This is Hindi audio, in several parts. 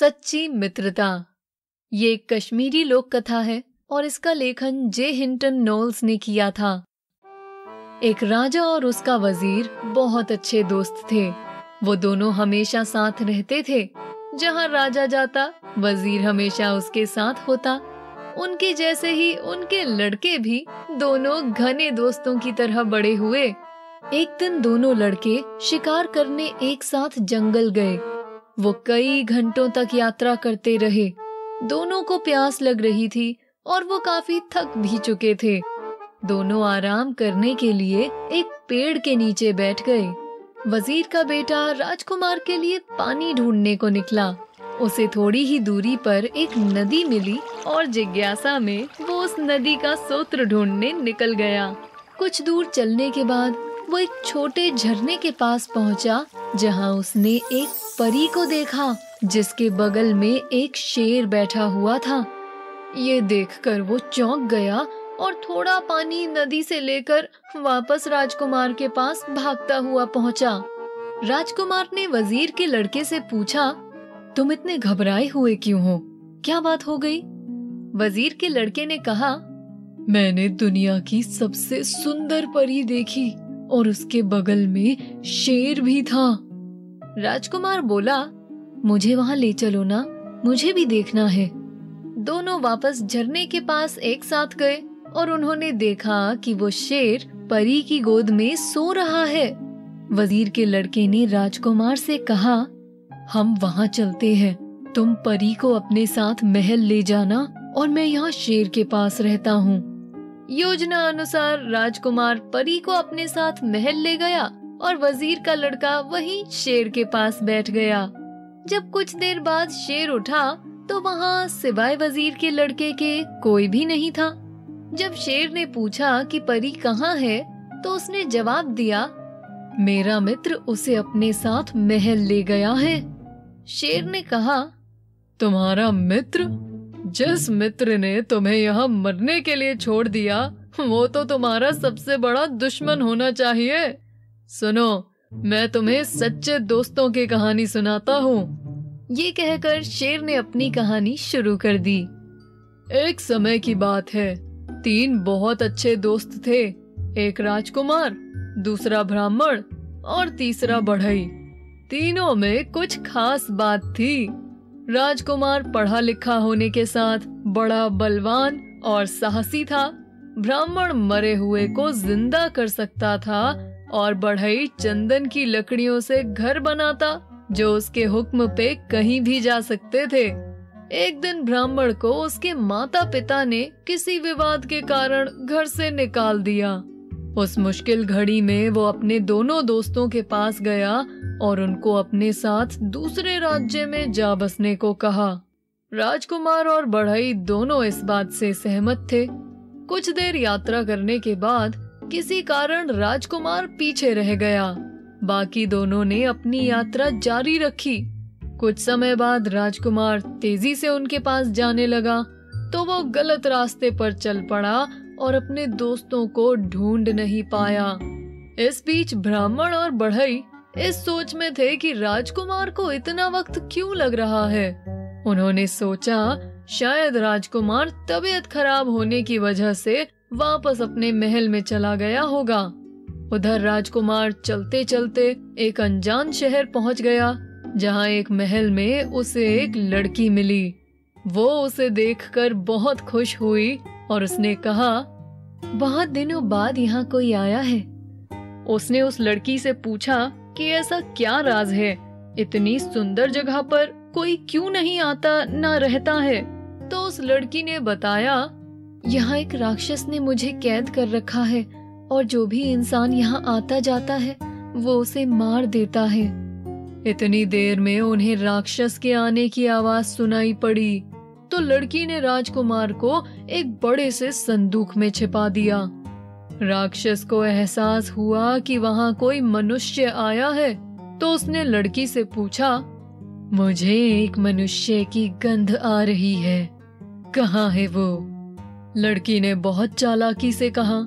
सच्ची मित्रता। ये कश्मीरी लोक कथा है और इसका लेखन जे. हिंटन नोल्स ने किया था। एक राजा और उसका वज़ीर बहुत अच्छे दोस्त थे। वो दोनों हमेशा साथ रहते थे। जहाँ राजा जाता, वज़ीर हमेशा उसके साथ होता। उनके जैसे ही उनके लड़के भी दोनों घने दोस्तों की तरह बड़े हुए। एक दिन दोनों लड़के शिकार करने एक साथ जंगल गए। वो कई घंटों तक यात्रा करते रहे। दोनों को प्यास लग रही थी और वो काफ़ी थक भी चुके थे। दोनों आराम करने के लिए एक पेड़ के नीचे बैठ गए। वज़ीर का बेटा राजकुमार के लिए पानी ढूँढने को निकला। उसे थोड़ी ही दूरी पर एक नदी मिली और जिज्ञासा में वो उस नदी का सूत्र ढूँढने निकल गया। कुछ दूर चलने के बाद वो एक छोटे झरने के पास पहुँचा, जहाँ उसने एक परी को देखा, जिसके बगल में एक शेर बैठा हुआ था। ये देखकर वो चौंक गया और थोड़ा पानी नदी से लेकर वापस राजकुमार के पास भागता हुआ पहुँचा। राजकुमार ने वज़ीर के लड़के से पूछा, तुम इतने घबराए हुए क्यों हो? क्या बात हो गई? वज़ीर के लड़के ने कहा, मैंने दुनिया की सबसे सुंदर परी देखी। और उसके बगल में शेर भी था। राजकुमार बोला, मुझे वहाँ ले चलो ना, मुझे भी देखना है। दोनों वापस झरने के पास एक साथ गए और उन्होंने देखा कि वो शेर परी की गोद में सो रहा है। वज़ीर के लड़के ने राजकुमार से कहा, हम वहाँ चलते हैं। तुम परी को अपने साथ महल ले जाना और मैं यहाँ शेर के पास रहता हूँ। योजना अनुसार राजकुमार परी को अपने साथ महल ले गया और वज़ीर का लड़का वहीं शेर के पास बैठ गया। जब कुछ देर बाद शेर उठा तो वहाँ सिवाय वज़ीर के लड़के के कोई भी नहीं था। जब शेर ने पूछा कि परी कहाँ है तो उसने जवाब दिया, मेरा मित्र उसे अपने साथ महल ले गया है। शेर ने कहा, तुम्हारा मित्र जिस मित्र ने तुम्हें यहाँ मरने के लिए छोड़ दिया वो तो तुम्हारा सबसे बड़ा दुश्मन होना चाहिए। सुनो मैं तुम्हें सच्चे दोस्तों की कहानी सुनाता हूँ। ये कहकर शेर ने अपनी कहानी शुरू कर दी। एक समय की बात है। तीन बहुत अच्छे दोस्त थे। एक राजकुमार दूसरा ब्राह्मण और तीसरा बढ़ई। तीनों में कुछ खास बात थी। राजकुमार पढ़ा लिखा होने के साथ बड़ा बलवान और साहसी था। ब्राह्मण मरे हुए को ज़िंदा कर सकता था और बढ़ई चंदन की लकड़ियों से घर बनाता, जो उसके हुक्म पे कहीं भी जा सकते थे। एक दिन ब्राह्मण को उसके माता पिता ने किसी विवाद के कारण घर से निकाल दिया। उस मुश्किल घड़ी में वो अपने दोनों दोस्तों के पास गया और उनको अपने साथ दूसरे राज्य में जा बसने को कहा। राजकुमार और बढ़ई दोनों इस बात से सहमत थे। कुछ देर यात्रा करने के बाद किसी कारण राजकुमार पीछे रह गया। बाकी दोनों ने अपनी यात्रा जारी रखी। कुछ समय बाद राजकुमार तेज़ी से उनके पास जाने लगा तो वो गलत रास्ते पर चल पड़ा और अपने दोस्तों को ढूंढ नहीं पाया। इस बीच ब्राह्मण और बढ़ई इस सोच में थे कि राजकुमार को इतना वक्त क्यों लग रहा है? उन्होंने सोचा, शायद राजकुमार तबीयत खराब होने की वजह से वापस अपने महल में चला गया होगा। उधर राजकुमार चलते चलते एक अनजान शहर पहुँच गया, जहाँ एक महल में उसे एक लड़की मिली। वो उसे देखकर बहुत खुश हुई और उसने कहा, बहुत दिनों बाद यहाँ कोई आया है। उसने उस लड़की से पूछा कि ऐसा क्या राज है? इतनी सुंदर जगह पर कोई क्यों नहीं आता, ना रहता है। तो उस लड़की ने बताया, यहाँ एक राक्षस ने मुझे कैद कर रखा है, और जो भी इंसान यहाँ आता जाता है, वो उसे मार देता है। इतनी देर में उन्हें राक्षस के आने की आवाज़ सुनाई पड़ी। तो लड़की ने राजकुमार को एक बड़े से संदूक में छिपा दिया। राक्षस को एहसास हुआ कि वहाँ कोई मनुष्य आया है तो उसने लड़की से पूछा, मुझे एक मनुष्य की गंध आ रही है। कहाँ है वो? लड़की ने बहुत चालाकी से कहा,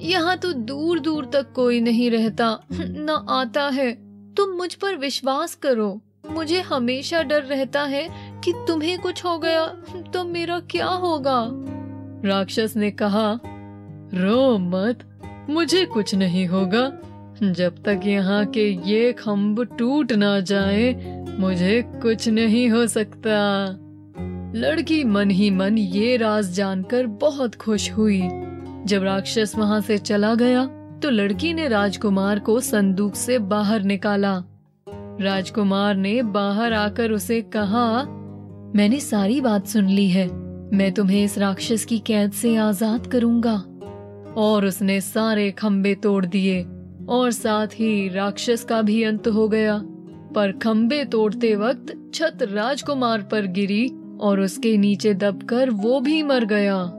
यहाँ तो दूर दूर तक कोई नहीं रहता, न आता है। तुम मुझ पर विश्वास करो। मुझे हमेशा डर रहता है कि तुम्हें कुछ हो गया तो मेरा क्या होगा? राक्षस ने कहा रो मत। मुझे कुछ नहीं होगा। जब तक यहाँ के ये खम्ब टूट ना जाए, मुझे कुछ नहीं हो सकता। लड़की मन ही मन ये राज जानकर बहुत खुश हुई। जब राक्षस वहाँ से चला गया तो लड़की ने राजकुमार को संदूक से बाहर निकाला। राजकुमार ने बाहर आकर उसे कहा, मैंने सारी बात सुन ली है। मैं तुम्हें इस राक्षस की कैद से आज़ाद करूँगा। और उसने सारे खंबे तोड़ दिए, और साथ ही राक्षस का भी अंत हो गया। पर खंबे तोड़ते वक्त छत राजकुमार पर गिरी, और उसके नीचे दबकर वो भी मर गया।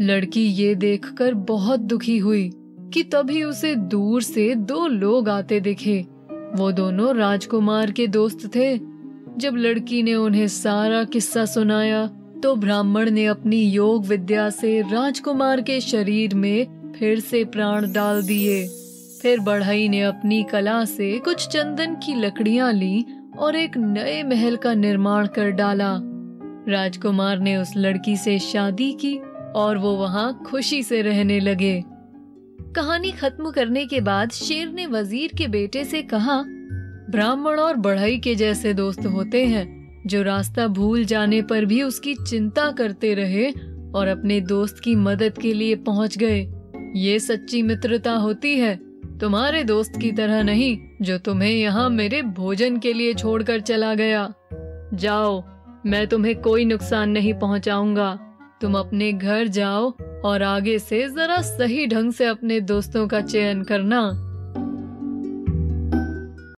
लड़की ये देखकर बहुत दुखी हुई, कि तभी उसे दूर से दो लोग आते दिखे। वो दोनों राजकुमार के दोस्त थे। जब लड़की ने उन्हें सारा किस्सा सुनाया तो ब्राह्मण ने अपनी योग विद्या से राजकुमार के शरीर में फिर से प्राण डाल दिए। फिर बढ़ई ने अपनी कला से कुछ चंदन की लकड़ियाँ ली और एक नए महल का निर्माण कर डाला। राजकुमार ने उस लड़की से शादी की और वो वहाँ खुशी से रहने लगे। कहानी खत्म करने के बाद शेर ने वज़ीर के बेटे से कहा, ब्राह्मण और बढ़ई के जैसे दोस्त होते हैं। जो रास्ता भूल जाने पर भी उसकी चिंता करते रहे और अपने दोस्त की मदद के लिए पहुँच गए। ये सच्ची मित्रता होती है। तुम्हारे दोस्त की तरह नहीं, जो तुम्हें यहाँ मेरे भोजन के लिए छोड़कर चला गया। जाओ, मैं तुम्हें कोई नुकसान नहीं पहुंचाऊँगा। तुम अपने घर जाओ और आगे से जरा सही ढंग से अपने दोस्तों का चयन करना।